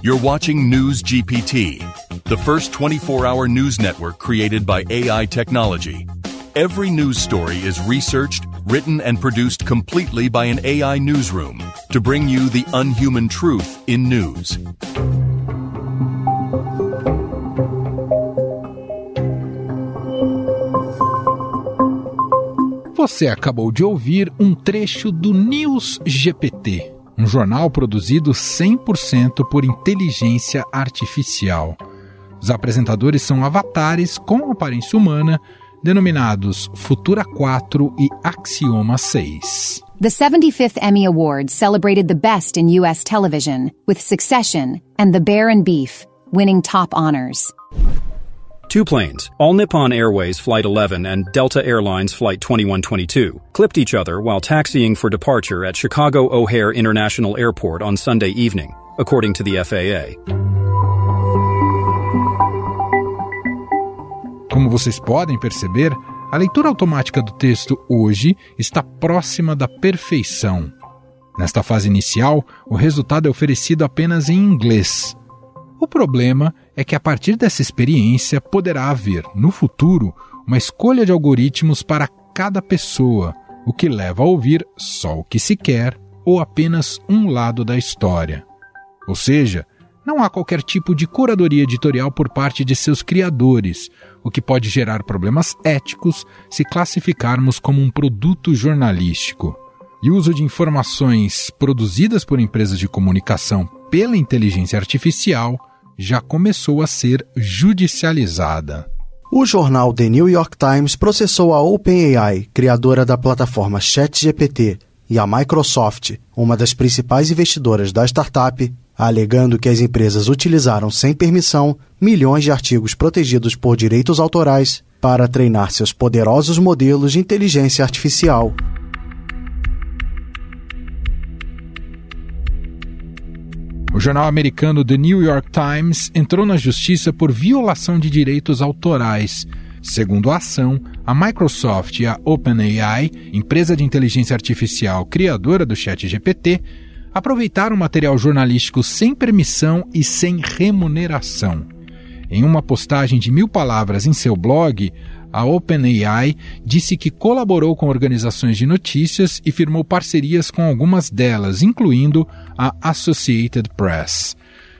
You're watching News GPT, the first 24 hour news network created by AI technology. Every news story is researched, written, and produced completely by an AI newsroom to bring you the unhuman truth in news. Você acabou de ouvir um trecho do News GPT um jornal produzido 100% por inteligência artificial. Os apresentadores são avatares com aparência humana, denominados Futura 4 e Axioma 6. The 75th Emmy Awards celebrated the best in U.S. television, with Succession and The Bear and Beef winning top honors. Two planes, All Nippon Airways Flight 11 and Delta Airlines Flight 2122, clipped each other while taxiing for departure at Chicago O'Hare International Airport on Sunday evening, according to the FAA. Como vocês podem perceber, a leitura automática do texto hoje está próxima da perfeição. Nesta fase inicial, o resultado é oferecido apenas em inglês. O problema é que a partir dessa experiência poderá haver, no futuro, uma escolha de algoritmos para cada pessoa, o que leva a ouvir só o que se quer ou apenas um lado da história. Ou seja, não há qualquer tipo de curadoria editorial por parte de seus criadores, o que pode gerar problemas éticos se classificarmos como um produto jornalístico. E o uso de informações produzidas por empresas de comunicação pela inteligência artificial já começou a ser judicializada. O jornal The New York Times processou a OpenAI, criadora da plataforma ChatGPT, e a Microsoft, uma das principais investidoras da startup, alegando que as empresas utilizaram sem permissão milhões de artigos protegidos por direitos autorais para treinar seus poderosos modelos de inteligência artificial. O jornal americano The New York Times entrou na justiça por violação de direitos autorais. Segundo a ação, a Microsoft e a OpenAI, empresa de inteligência artificial criadora do ChatGPT, aproveitaram material jornalístico sem permissão e sem remuneração. Em uma postagem de mil palavras em seu blog, a OpenAI disse que colaborou com organizações de notícias e firmou parcerias com algumas delas, incluindo a Associated Press.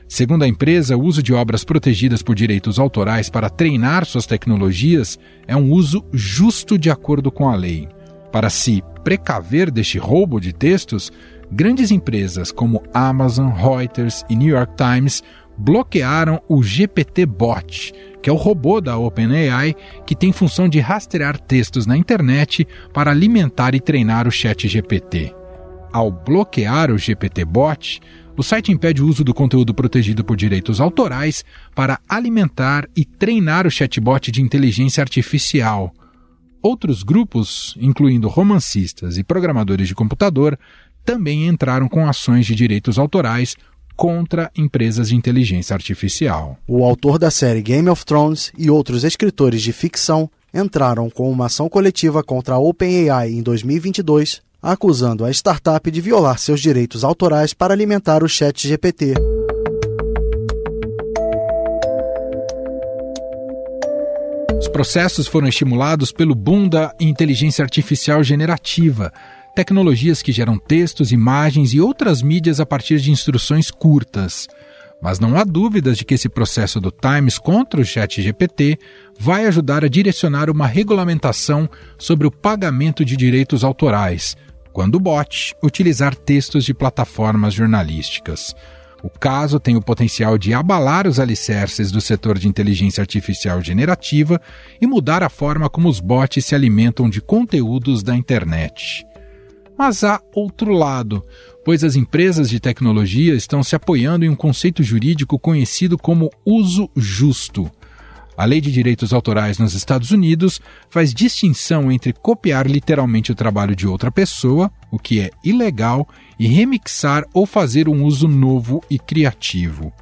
Segundo a empresa, o uso de obras protegidas por direitos autorais para treinar suas tecnologias é um uso justo de acordo com a lei. Para se precaver deste roubo de textos, grandes empresas como Amazon, Reuters e New York Times bloquearam o GPT-Bot, que é o robô da OpenAI que tem função de rastrear textos na internet para alimentar e treinar o Chat GPT. Ao bloquear o GPT-Bot, o site impede o uso do conteúdo protegido por direitos autorais para alimentar e treinar o chatbot de inteligência artificial. Outros grupos, incluindo romancistas e programadores de computador, também entraram com ações de direitos autorais contra empresas de inteligência artificial. O autor da série Game of Thrones e outros escritores de ficção entraram com uma ação coletiva contra a OpenAI em 2022, acusando a startup de violar seus direitos autorais para alimentar o Chat GPT. Os processos foram estimulados pelo boom da inteligência artificial generativa, tecnologias que geram textos, imagens e outras mídias a partir de instruções curtas. Mas não há dúvidas de que esse processo do Times contra o ChatGPT vai ajudar a direcionar uma regulamentação sobre o pagamento de direitos autorais, quando o bot utilizar textos de plataformas jornalísticas. O caso tem o potencial de abalar os alicerces do setor de inteligência artificial generativa e mudar a forma como os bots se alimentam de conteúdos da internet. Mas há outro lado, pois as empresas de tecnologia estão se apoiando em um conceito jurídico conhecido como uso justo. A Lei de Direitos Autorais nos Estados Unidos faz distinção entre copiar literalmente o trabalho de outra pessoa, o que é ilegal, e remixar ou fazer um uso novo e criativo.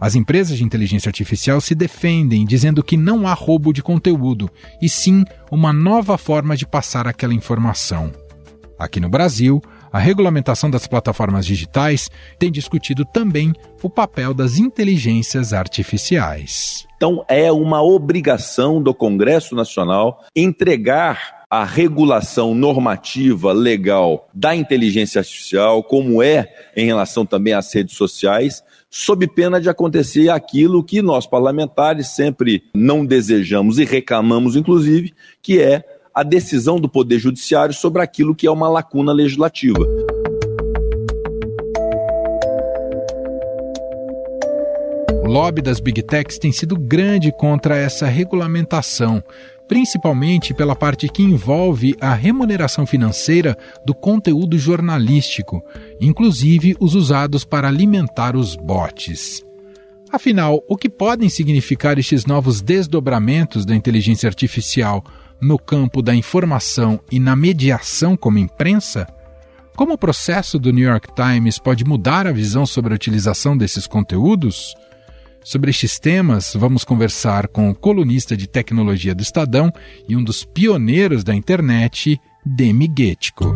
As empresas de inteligência artificial se defendem dizendo que não há roubo de conteúdo, e sim uma nova forma de passar aquela informação. Aqui no Brasil, a regulamentação das plataformas digitais tem discutido também o papel das inteligências artificiais. Então, é uma obrigação do Congresso Nacional entregar a regulação normativa legal da inteligência artificial, como é em relação também às redes sociais, sob pena de acontecer aquilo que nós parlamentares sempre não desejamos e reclamamos, inclusive, que é a decisão do Poder Judiciário sobre aquilo que é uma lacuna legislativa. O lobby das Big Techs tem sido grande contra essa regulamentação, principalmente pela parte que envolve a remuneração financeira do conteúdo jornalístico, inclusive os usados para alimentar os bots. Afinal, o que podem significar estes novos desdobramentos da inteligência artificial no campo da informação e na mediação como imprensa? Como o processo do New York Times pode mudar a visão sobre a utilização desses conteúdos? Sobre estes temas, vamos conversar com o colunista de tecnologia do Estadão e um dos pioneiros da internet, Demi Guettico.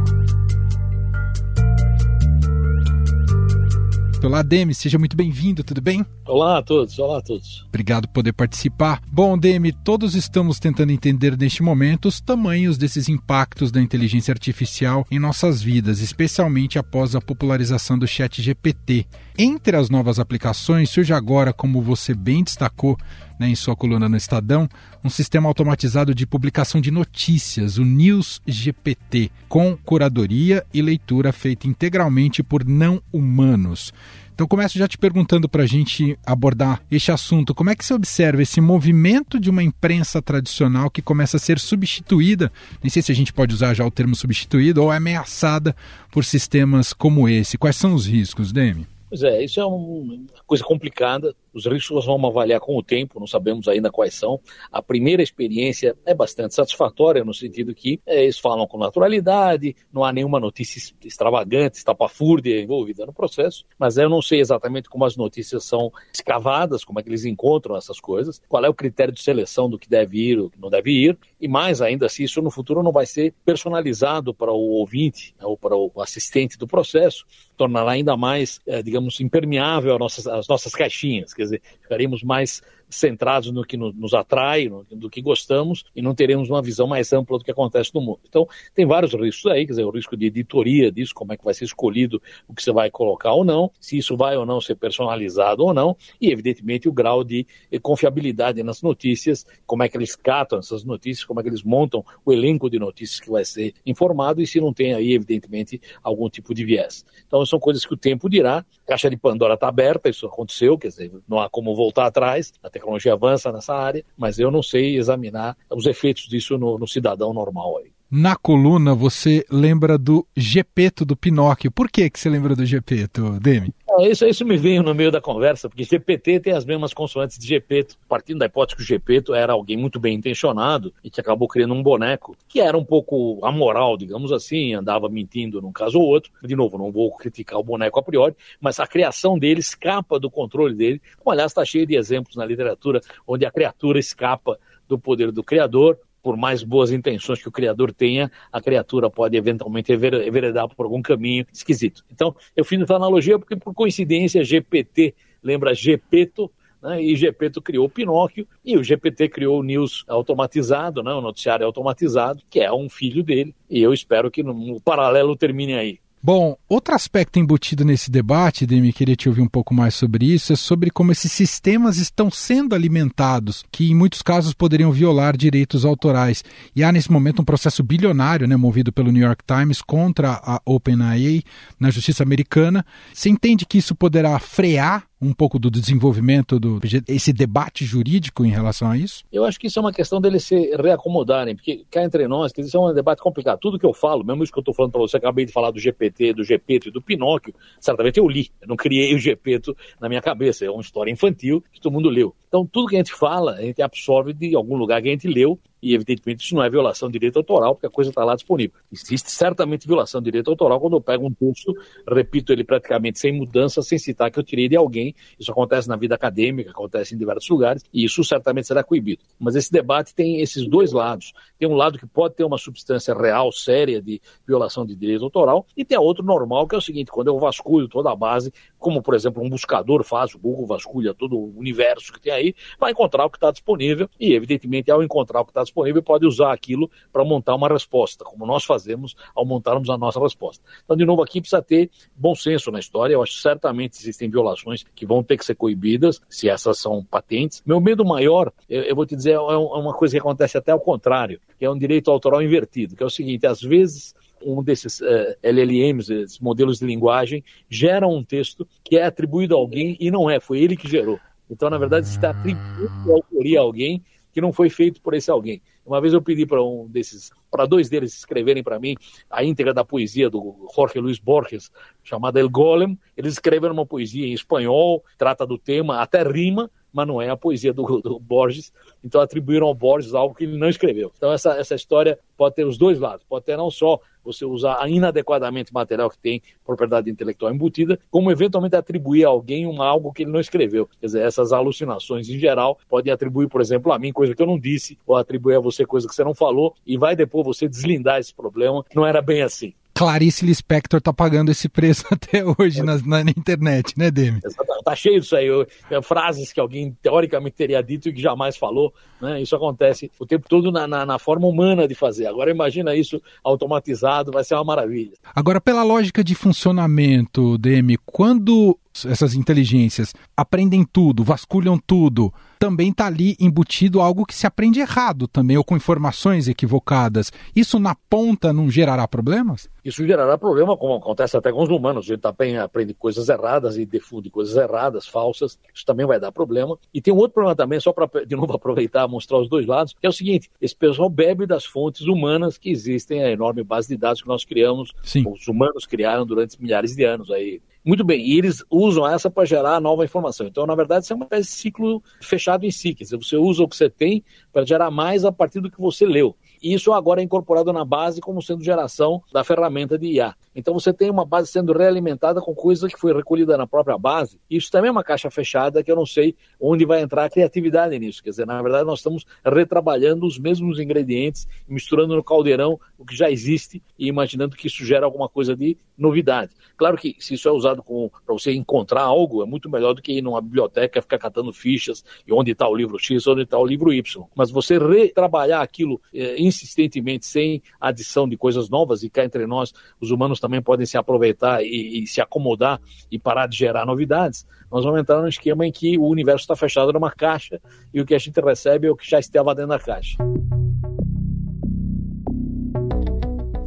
Olá, Demi, seja muito bem-vindo, tudo bem? Olá a todos, olá a todos. Obrigado por poder participar. Bom, Demi, todos estamos tentando entender neste momento os tamanhos desses impactos da inteligência artificial em nossas vidas, especialmente após a popularização do Chat GPT. Entre as novas aplicações, surge agora, como você bem destacou né, em sua coluna no Estadão, um sistema automatizado de publicação de notícias, o News GPT, com curadoria e leitura feita integralmente por não humanos. Então começo já te perguntando para a gente abordar este assunto. Como é que você observa esse movimento de uma imprensa tradicional que começa a ser substituída? Nem sei se a gente pode usar já o termo substituído ou ameaçada por sistemas como esse. Quais são os riscos, Demi? Pois é, isso é uma coisa complicada. Os riscos vamos avaliar com o tempo, não sabemos ainda quais são. A primeira experiência é bastante satisfatória, no sentido que é, eles falam com naturalidade, não há nenhuma notícia extravagante, estapafúrdia envolvida no processo, mas eu não sei exatamente como as notícias são escavadas, como é que eles encontram essas coisas, qual é o critério de seleção do que deve ir, o que não deve ir, e mais ainda, se isso no futuro não vai ser personalizado para o ouvinte né, ou para o assistente do processo, tornará ainda mais, é, digamos, impermeável às nossas, nossas caixinhas quer dizer, ficaremos mais centrados no que nos atrai, no, do que gostamos, e não teremos uma visão mais ampla do que acontece no mundo. Então, tem vários riscos aí, quer dizer, o risco de editoria disso, como é que vai ser escolhido o que você vai colocar ou não, se isso vai ou não ser personalizado ou não, e evidentemente o grau de confiabilidade nas notícias, como é que eles catam essas notícias, como é que eles montam o elenco de notícias que vai ser informado e se não tem aí, evidentemente, algum tipo de viés. Então, são coisas que o tempo dirá. A caixa de Pandora está aberta, isso aconteceu, quer dizer, não há como voltar atrás. A tecnologia avança nessa área, mas eu não sei examinar os efeitos disso no, no cidadão normal aí. Na coluna você lembra do Gepeto do Pinóquio. Por que, que você lembra do Gepeto, Demi? É, isso, isso me veio no meio da conversa, porque GPT tem as mesmas consoantes de Gepeto. Partindo da hipótese que o Gepeto era alguém muito bem intencionado e que acabou criando um boneco que era um pouco amoral, digamos assim, andava mentindo num caso ou outro. De novo, não vou criticar o boneco a priori, mas a criação dele escapa do controle dele. Aliás, está cheio de exemplos na literatura onde a criatura escapa do poder do criador por mais boas intenções que o criador tenha, a criatura pode eventualmente enveredar por algum caminho esquisito. Então, eu fiz essa analogia porque, por coincidência, GPT lembra Gepeto, né, e Gepeto criou Pinóquio, e o GPT criou o News automatizado, né, o noticiário automatizado, que é um filho dele, e eu espero que no, paralelo termine aí. Bom, outro aspecto embutido nesse debate, Demi, queria te ouvir um pouco mais sobre isso, é sobre como esses sistemas estão sendo alimentados, que em muitos casos poderiam violar direitos autorais. E há nesse momento um processo bilionário, né, movido pelo New York Times contra a OpenAI na justiça americana. Você entende que isso poderá frear um pouco do desenvolvimento do esse debate jurídico em relação a isso? Eu acho que isso é uma questão deles se reacomodarem, porque cá entre nós, isso é um debate complicado. Tudo que eu falo, mesmo isso que eu estou falando para você, acabei de falar do GPT, do Gepeto e do Pinóquio, certamente eu li. Eu não criei o Gepeto na minha cabeça, é uma história infantil que todo mundo leu. Então, tudo que a gente fala, a gente absorve de algum lugar que a gente leu e, evidentemente, isso não é violação de direito autoral, porque a coisa está lá disponível. Existe certamente violação de direito autoral quando eu pego um texto, repito ele praticamente sem mudança, sem citar que eu tirei de alguém. Isso acontece na vida acadêmica, acontece em diversos lugares, e isso certamente será coibido. Mas esse debate tem esses dois lados. Tem um lado que pode ter uma substância real, séria, de violação de direito autoral, e tem outro normal, que é o seguinte: quando eu vasculho toda a base, como, por exemplo, um buscador faz, o Google vasculha todo o universo que tem aí, vai encontrar o que está disponível, e, evidentemente, ao encontrar o que está disponível, pode usar aquilo para montar uma resposta, como nós fazemos ao montarmos a nossa resposta. Então, de novo, aqui precisa ter bom senso na história. Eu acho que certamente existem violações que vão ter que ser coibidas, se essas são patentes. Meu medo maior, eu, eu vou te dizer, é, é uma coisa que acontece até ao contrário, que é um direito autoral invertido, que é o seguinte: às vezes um desses uh, eh, LLMs, esses modelos de linguagem, gera um texto que é atribuído a alguém e não é, foi ele que gerou. Então, na verdade, você está atribuindo a autoria a alguém que não foi feito por esse alguém. Uma vez eu pedi para um desses, para dois deles escreverem para mim a íntegra da poesia do Jorge Luis Borges, chamada El Golem. Eles escreveram uma poesia em espanhol, trata do tema, até rima, mas não é a poesia do, do, Borges, então atribuíram ao Borges algo que ele não escreveu. Então essa, essa história pode ter os dois lados, pode ter não só você usar inadequadamente material que tem propriedade intelectual embutida, como eventualmente atribuir a alguém um algo que ele não escreveu. Quer dizer, essas alucinações em geral podem atribuir, por exemplo, a mim coisa que eu não disse, ou atribuir a você coisa que você não falou, e vai depois você deslindar esse problema. Não era bem assim. Clarice Lispector está pagando esse preço até hoje na, na, internet, né, Demi? Tá cheio disso aí. Eu, é, frases que alguém teoricamente teria dito e que jamais falou. Né? Isso acontece o tempo todo na, na, na, forma humana de fazer. Agora imagina isso automatizado, vai ser uma maravilha. Agora, pela lógica de funcionamento, Demi, quando essas inteligências aprendem tudo, vasculham tudo, também está ali embutido algo que se aprende errado também, ou com informações equivocadas. Isso na ponta não gerará problemas? Isso gerará problema, como acontece até com os humanos. A gente também aprende coisas erradas e defunde coisas erradas, falsas. Isso também vai dar problema. E tem um outro problema também, só para de novo aproveitar mostrar os dois lados, que é o seguinte: esse pessoal bebe das fontes humanas que existem, a enorme base de dados que nós criamos, Sim. os humanos criaram durante milhares de anos aí. Muito bem, e eles usam essa para gerar nova informação. Então, na verdade, isso é um ciclo fechado em si. Quer dizer, você usa o que você tem para gerar mais a partir do que você leu. E isso agora é incorporado na base como sendo geração da ferramenta de IA. Então você tem uma base sendo realimentada com coisa que foi recolhida na própria base. Isso também é uma caixa fechada que eu não sei onde vai entrar a criatividade nisso. Quer dizer, na verdade, nós estamos retrabalhando os mesmos ingredientes, misturando no caldeirão o que já existe e imaginando que isso gera alguma coisa de novidade. Claro que se isso é usado para você encontrar algo, é muito melhor do que ir numa biblioteca ficar catando fichas e onde está o livro X, onde está o livro Y. Mas você retrabalhar aquilo eh, insistentemente, sem adição de coisas novas, e cá entre nós, os humanos também podem se aproveitar e, e se acomodar e parar de gerar novidades, nós vamos entrar num esquema em que o universo está fechado numa caixa e o que a gente recebe é o que já estava dentro da caixa.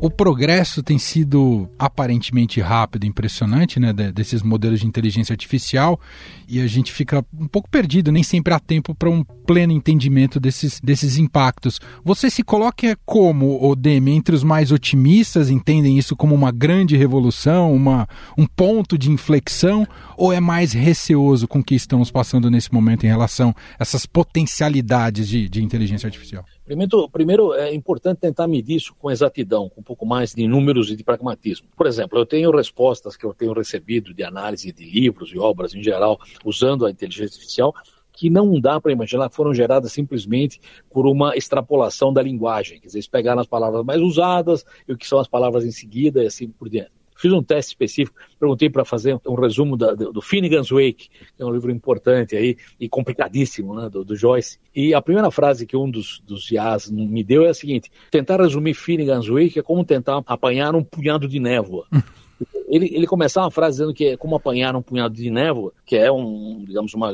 O progresso tem sido aparentemente rápido, impressionante, né, desses modelos de inteligência artificial, e a gente fica um pouco perdido, nem sempre há tempo para um pleno entendimento desses, desses impactos. Você se coloca como, Odeme, entre os mais otimistas, entendem isso como uma grande revolução, uma, um ponto de inflexão, ou é mais receoso com o que estamos passando nesse momento em relação a essas potencialidades de, de inteligência artificial? Primeiro, primeiro, é importante tentar medir isso com exatidão, com um pouco mais de números e de pragmatismo. Por exemplo, eu tenho respostas que eu tenho recebido de análise de livros e obras em geral, usando a inteligência artificial, que não dá para imaginar que foram geradas simplesmente por uma extrapolação da linguagem. Quer dizer, eles pegaram as palavras mais usadas e o que são as palavras em seguida e assim por diante. Fiz um teste específico, perguntei para fazer um resumo da, do, Finnegan's Wake, que é um livro importante aí e complicadíssimo, né, do, do Joyce. E a primeira frase que um dos, dos IAs me deu é a seguinte: tentar resumir Finnegan's Wake é como tentar apanhar um punhado de névoa. Ele, ele começava a frase dizendo que é como apanhar um punhado de névoa, que é um, digamos, uma,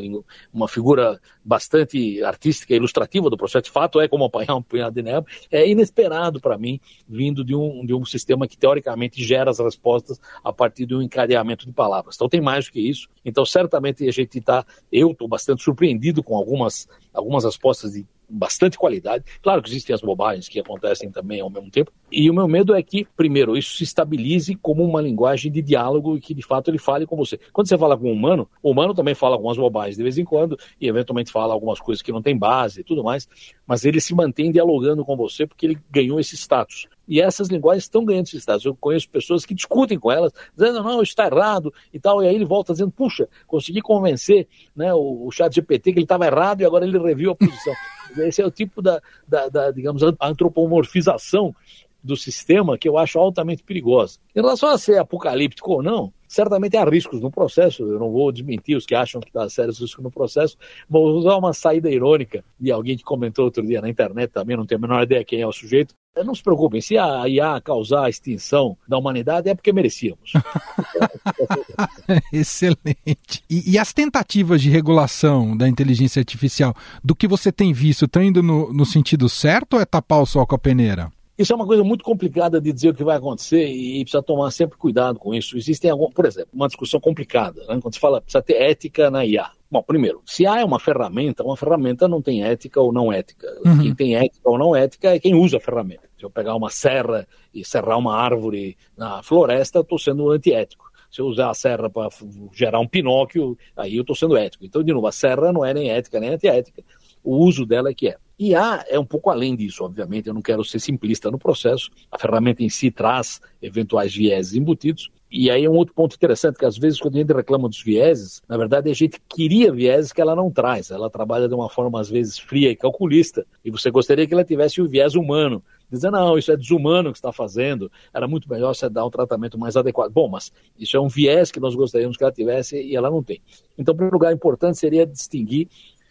uma figura bastante artística e ilustrativa do processo. De fato, é como apanhar um punhado de névoa. É inesperado para mim, vindo de um, de um sistema que teoricamente gera as respostas a partir de um encadeamento de palavras. Então tem mais do que isso. Então, certamente a gente está, eu estou bastante surpreendido com algumas, algumas respostas de bastante qualidade. Claro que existem as bobagens que acontecem também ao mesmo tempo. E o meu medo é que, primeiro, isso se estabilize como uma linguagem de diálogo e que de fato ele fale com você. Quando você fala com um humano, o humano também fala algumas bobagens de vez em quando e eventualmente fala algumas coisas que não tem base e tudo mais, mas ele se mantém dialogando com você porque ele ganhou esse status. E essas linguagens estão ganhando esse status. Eu conheço pessoas que discutem com elas, dizendo, não, está errado e tal, e aí ele volta dizendo, puxa, consegui convencer né, o, o chat GPT que ele estava errado e agora ele reviu a posição. Esse é o tipo da, da, da digamos, antropomorfização do sistema que eu acho altamente perigosa. Em relação a ser apocalíptico ou não, certamente há riscos no processo, eu não vou desmentir os que acham que está sérios riscos no processo, vou usar uma saída irônica de alguém que comentou outro dia na internet também, não tenho a menor ideia quem é o sujeito. Não se preocupem, se a IA causar a extinção da humanidade é porque merecíamos. Excelente. E, e, as tentativas de regulação da inteligência artificial, do que você tem visto, estão indo no, no sentido certo ou é tapar o sol com a peneira? Isso é uma coisa muito complicada de dizer o que vai acontecer e precisa tomar sempre cuidado com isso. Existem algum, por exemplo, uma discussão complicada, né? quando se fala precisa ter ética na IA. Bom, primeiro, se A é uma ferramenta, uma ferramenta não tem ética ou não ética. Uhum. Quem tem ética ou não ética é quem usa a ferramenta. Se eu pegar uma serra e serrar uma árvore na floresta, eu estou sendo antiético. Se eu usar a serra para gerar um pinóquio, aí eu estou sendo ético. Então, de novo, a serra não é nem ética nem antiética. O uso dela é que é. E A é um pouco além disso, obviamente, eu não quero ser simplista no processo, a ferramenta em si traz eventuais vieses embutidos, e aí é um outro ponto interessante, que às vezes quando a gente reclama dos vieses, na verdade a gente queria vieses que ela não traz, ela trabalha de uma forma às vezes fria e calculista, e você gostaria que ela tivesse o viés humano, dizendo, não, isso é desumano que está fazendo, era muito melhor você dar um tratamento mais adequado. Bom, mas isso é um viés que nós gostaríamos que ela tivesse e ela não tem. Então, primeiro lugar, importante seria distinguir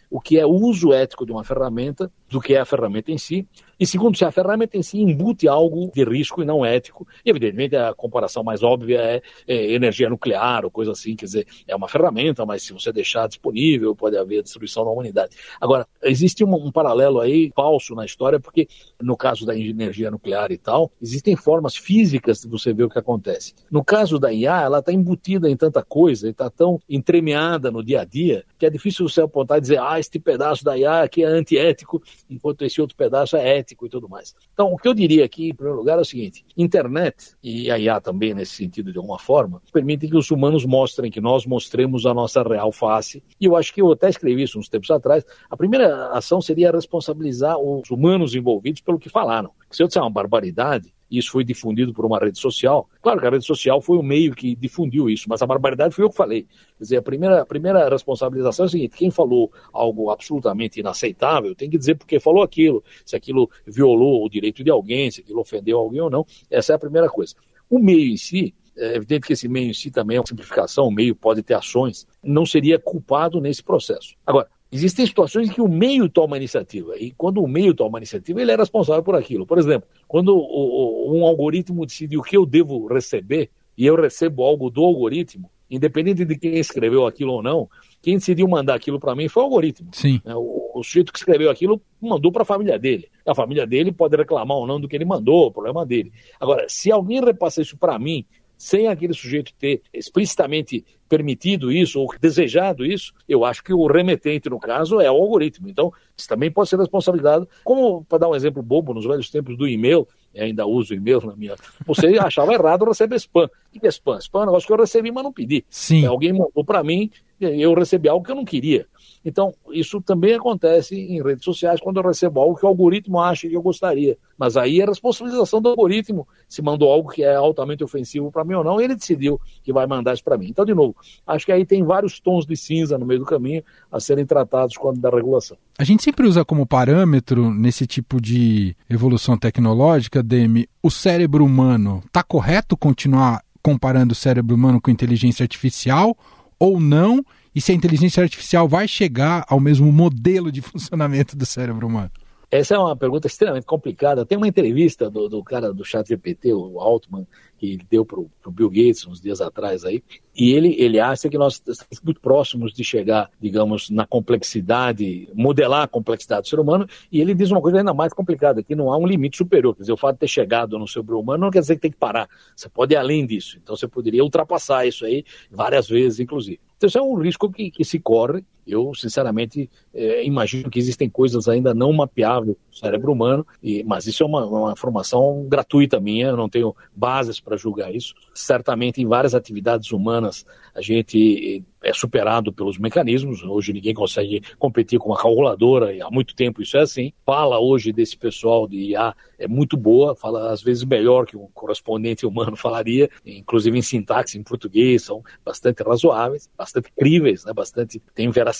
o que é o uso ético de uma ferramenta do que é a ferramenta em si, e segundo, se a ferramenta em si embute algo de risco e não ético, e evidentemente a comparação mais óbvia é, é, energia nuclear ou coisa assim, quer dizer, é uma ferramenta, mas se você deixar disponível, pode haver destruição da humanidade. Agora, existe um, um paralelo aí falso na história, porque no caso da energia nuclear e tal, existem formas físicas de você ver o que acontece. No caso da IA, ela está embutida em tanta coisa, e está tão entremeada no dia a dia, que é difícil você apontar e dizer, ah, este pedaço da IA aqui é antiético, enquanto esse outro pedaço é ético e tudo mais. Então, o que eu diria aqui, em primeiro lugar, é o seguinte: internet, e a IA também nesse sentido de alguma forma, permitem que os humanos mostrem, que nós mostremos a nossa real face. E eu acho que eu até escrevi isso uns tempos atrás. A primeira ação seria responsabilizar os humanos envolvidos pelo que falaram. Se eu disser uma barbaridade, isso foi difundido por uma rede social. Claro que a rede social foi o meio que difundiu isso, mas a barbaridade foi eu que falei. Quer dizer, a primeira, a primeira responsabilização é a seguinte: quem falou algo absolutamente inaceitável tem que dizer porque falou aquilo, se aquilo violou o direito de alguém, se aquilo ofendeu alguém ou não. Essa é a primeira coisa. O meio em si, é evidente que esse meio em si também é uma simplificação, o meio pode ter ações, não seria culpado nesse processo. Agora, Existem situações em que o meio toma a iniciativa, e quando o meio toma a iniciativa, ele é responsável por aquilo. Por exemplo, quando o, o, um algoritmo decide o que eu devo receber, e eu recebo algo do algoritmo, independente de quem escreveu aquilo ou não, quem decidiu mandar aquilo para mim foi o algoritmo. Sim. É, o, o sujeito que escreveu aquilo mandou para a família dele. A família dele pode reclamar ou não do que ele mandou, o problema dele. Agora, se alguém repassa isso para mim sem aquele sujeito ter explicitamente permitido isso ou desejado isso, eu acho que o remetente, no caso, é o algoritmo. Então, isso também pode ser responsabilidade. Como, para dar um exemplo bobo, nos velhos tempos do e-mail, ainda uso e-mail na minha. Você achava errado receber spam. O que é spam? Spam é um negócio que eu recebi, mas não pedi. Sim. Alguém mandou para mim, eu recebi algo que eu não queria. Então, isso também acontece em redes sociais quando eu recebo algo que o algoritmo acha que eu gostaria. Mas aí é responsabilização do algoritmo se mandou algo que é altamente ofensivo para mim ou não, e ele decidiu que vai mandar isso para mim. Então, de novo, acho que aí tem vários tons de cinza no meio do caminho a serem tratados quando da regulação. A gente sempre usa como parâmetro nesse tipo de evolução tecnológica, Demi, o cérebro humano. Está correto continuar comparando o cérebro humano com inteligência artificial ou não? E se a inteligência artificial vai chegar ao mesmo modelo de funcionamento do cérebro humano? Essa é uma pergunta extremamente complicada. Tem uma entrevista do, do cara do chat GPT, o Altman, que ele deu para o Bill Gates uns dias atrás aí, e ele, ele acha que nós estamos muito próximos de chegar, digamos, na complexidade, modelar a complexidade do ser humano, e ele diz uma coisa ainda mais complicada, que não há um limite superior, quer dizer, o fato de ter chegado no ser humano não quer dizer que tem que parar, você pode ir além disso, então você poderia ultrapassar isso aí várias vezes, inclusive. Então, é um risco que, que se corre, Eu, sinceramente, é, imagino que existem coisas ainda não mapeáveis no cérebro humano, e, mas isso é uma, uma informação gratuita minha, eu não tenho bases para julgar isso. Certamente, em várias atividades humanas, a gente é superado pelos mecanismos. Hoje ninguém consegue competir com uma calculadora, e há muito tempo isso é assim. Fala hoje desse pessoal de IA é muito boa, fala às vezes melhor que um correspondente humano falaria, inclusive em sintaxe em português, são bastante razoáveis, bastante críveis, né? bastante tem veracidade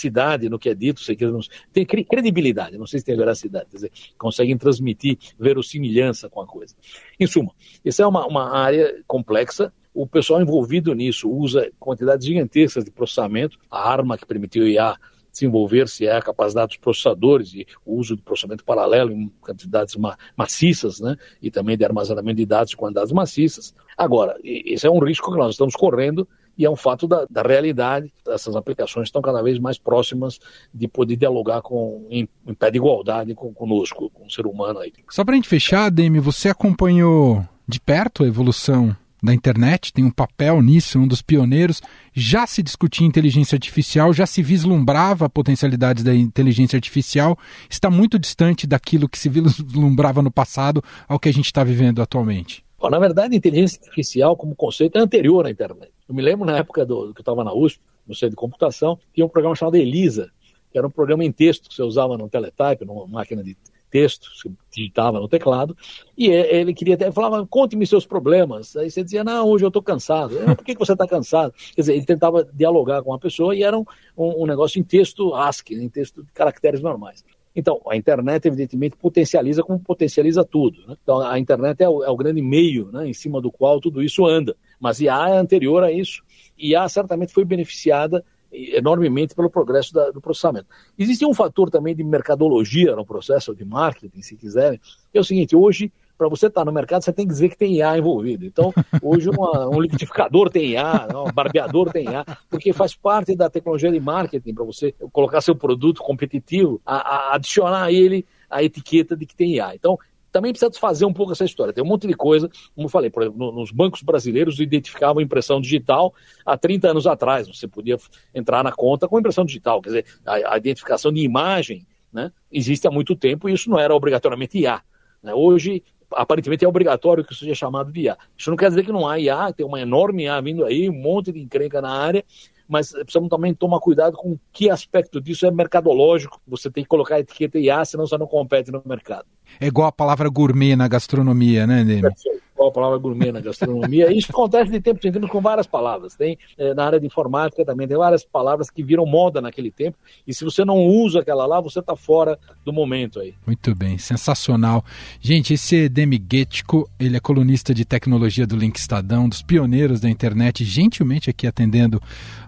no que é dito, sei que eles tem credibilidade, não sei se tem veracidade, quer dizer, conseguem transmitir verossimilhança com a coisa. Em suma, essa é uma, uma área complexa, o pessoal envolvido nisso usa quantidades gigantescas de processamento. A arma que permitiu o IA desenvolver-se é a capacidade dos processadores e o uso do processamento paralelo em quantidades ma maciças, né? E também de armazenamento de dados em quantidades maciças. Agora, esse é um risco que nós estamos correndo e é um fato da, da realidade. Essas aplicações estão cada vez mais próximas de poder dialogar com, em, em pé de igualdade com, conosco, com o ser humano aí. Só para a gente fechar, Demi, você acompanhou de perto a evolução da internet, tem um papel nisso, um dos pioneiros. Já se discutia inteligência artificial, já se vislumbrava a potencialidade da inteligência artificial, está muito distante daquilo que se vislumbrava no passado ao que a gente está vivendo atualmente. Bom, na verdade, a inteligência artificial como conceito é anterior à internet. Eu me lembro na época do, que eu estava na USP, no centro de computação, tinha um programa chamado ELISA, que era um programa em texto que você usava no teletype, numa máquina de texto, você digitava no teclado, e ele queria até, falava, conte-me seus problemas. Aí você dizia, não, hoje eu estou cansado. Por que, você está cansado? Quer dizer, ele tentava dialogar com a pessoa e era um, um, um negócio em texto ASCII, em texto de caracteres normais. Então, a internet, evidentemente, potencializa como potencializa tudo. Né? Então, a internet é o, é o, grande meio né, em cima do qual tudo isso anda. Mas IA é anterior a isso. IA certamente foi beneficiada enormemente pelo progresso da, do processamento. Existe um fator também de mercadologia no processo, de marketing, se quiserem, que é o seguinte, hoje, para você estar tá no mercado, você tem que dizer que tem IA envolvido. Então, hoje uma, um liquidificador tem IA, um barbeador tem IA, porque faz parte da tecnologia de marketing para você colocar seu produto competitivo, a, a adicionar a ele a etiqueta de que tem IA. Então, também precisa desfazer um pouco essa história. Tem um monte de coisa, como eu falei, por exemplo, nos bancos brasileiros identificavam impressão digital há 30 anos atrás. Você podia entrar na conta com impressão digital. Quer dizer, a, identificação de imagem né, existe há muito tempo e isso não era obrigatoriamente IA. Né? Hoje, aparentemente, é obrigatório que isso seja chamado de IA. Isso não quer dizer que não há IA, tem uma enorme IA vindo aí, um monte de encrenca na área, mas precisamos também tomar cuidado com que aspecto disso é mercadológico. Você tem que colocar a etiqueta IA, senão você não compete no mercado. É igual a palavra gourmet na gastronomia, né, Neme? Igual a palavra gourmet na gastronomia. Isso acontece de tempos em tempos com várias palavras. Tem é, na área de informática também, tem várias palavras que viram moda naquele tempo. E se você não usa aquela lá, você está fora do momento aí. Muito bem, sensacional. Gente, esse Demi Getko, ele é colunista de tecnologia do Link Estadão, dos pioneiros da internet, gentilmente aqui atendendo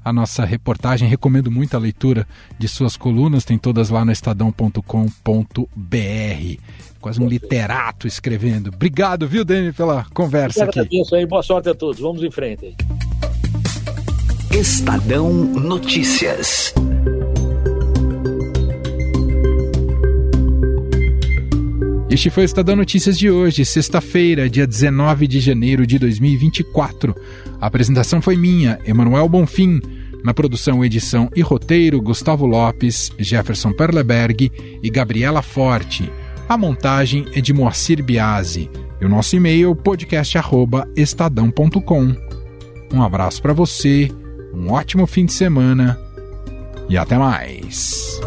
a nossa reportagem. Recomendo muito a leitura de suas colunas, tem todas lá no estadão.com.br quase um literato escrevendo. Obrigado, viu, Dani, pela conversa aqui. Agradeço aí, boa sorte a todos. Vamos em frente aí. Estadão Notícias. Este foi o Estadão Notícias de hoje, sexta-feira, dia 19 de janeiro de 2024. A apresentação foi minha, Emanuel Bonfim. Na produção, edição e roteiro, Gustavo Lopes, Jefferson Perleberg e Gabriela Forte. A montagem é de Moacir Biasi e o nosso e-mail podcast@estadão.com. Um abraço para você, um ótimo fim de semana e até mais.